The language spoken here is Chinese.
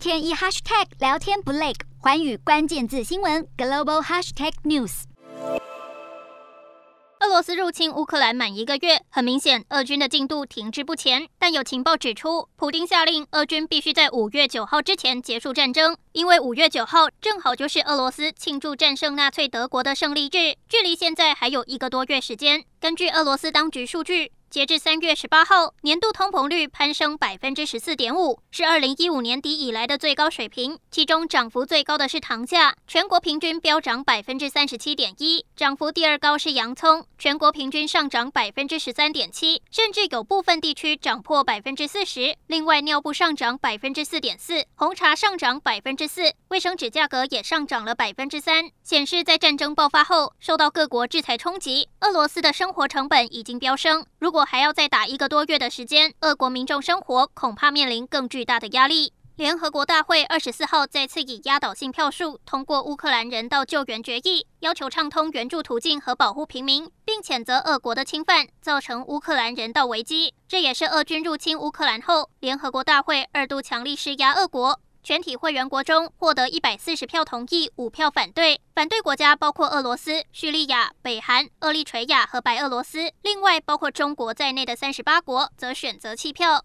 天一 hashtag 聊天不累，寰宇关键字新闻 global hashtag news。俄罗斯入侵乌克兰满一个月，很明显，俄军的进度停滞不前。但有情报指出，普丁下令俄军必须在五月九号之前结束战争，因为五月九号正好就是俄罗斯庆祝战胜纳粹德国的胜利日，距离现在还有一个多月时间。根据俄罗斯当局数据。截至三月十八号，年度通膨率攀升百分之十四点五，是二零一五年底以来的最高水平。其中涨幅最高的是糖价，全国平均飙涨百分之三十七点一；涨幅第二高是洋葱，全国平均上涨百分之十三点七，甚至有部分地区涨破百分之四十。另外，尿布上涨百分之四点四，红茶上涨百分之四，卫生纸价格也上涨了百分之三，显示在战争爆发后，受到各国制裁冲击，俄罗斯的生生活成本已经飙升。如果还要再打一个多月的时间，俄国民众生活恐怕面临更巨大的压力。联合国大会二十四号再次以压倒性票数通过乌克兰人道救援决议，要求畅通援助途径和保护平民，并谴责俄国的侵犯，造成乌克兰人道危机。这也是俄军入侵乌克兰后，联合国大会二度强力施压俄国。全体会员国中获得一百四十票同意，五票反对。反对国家包括俄罗斯、叙利亚、北韩、厄立垂亚和白俄罗斯。另外，包括中国在内的三十八国则选择弃票。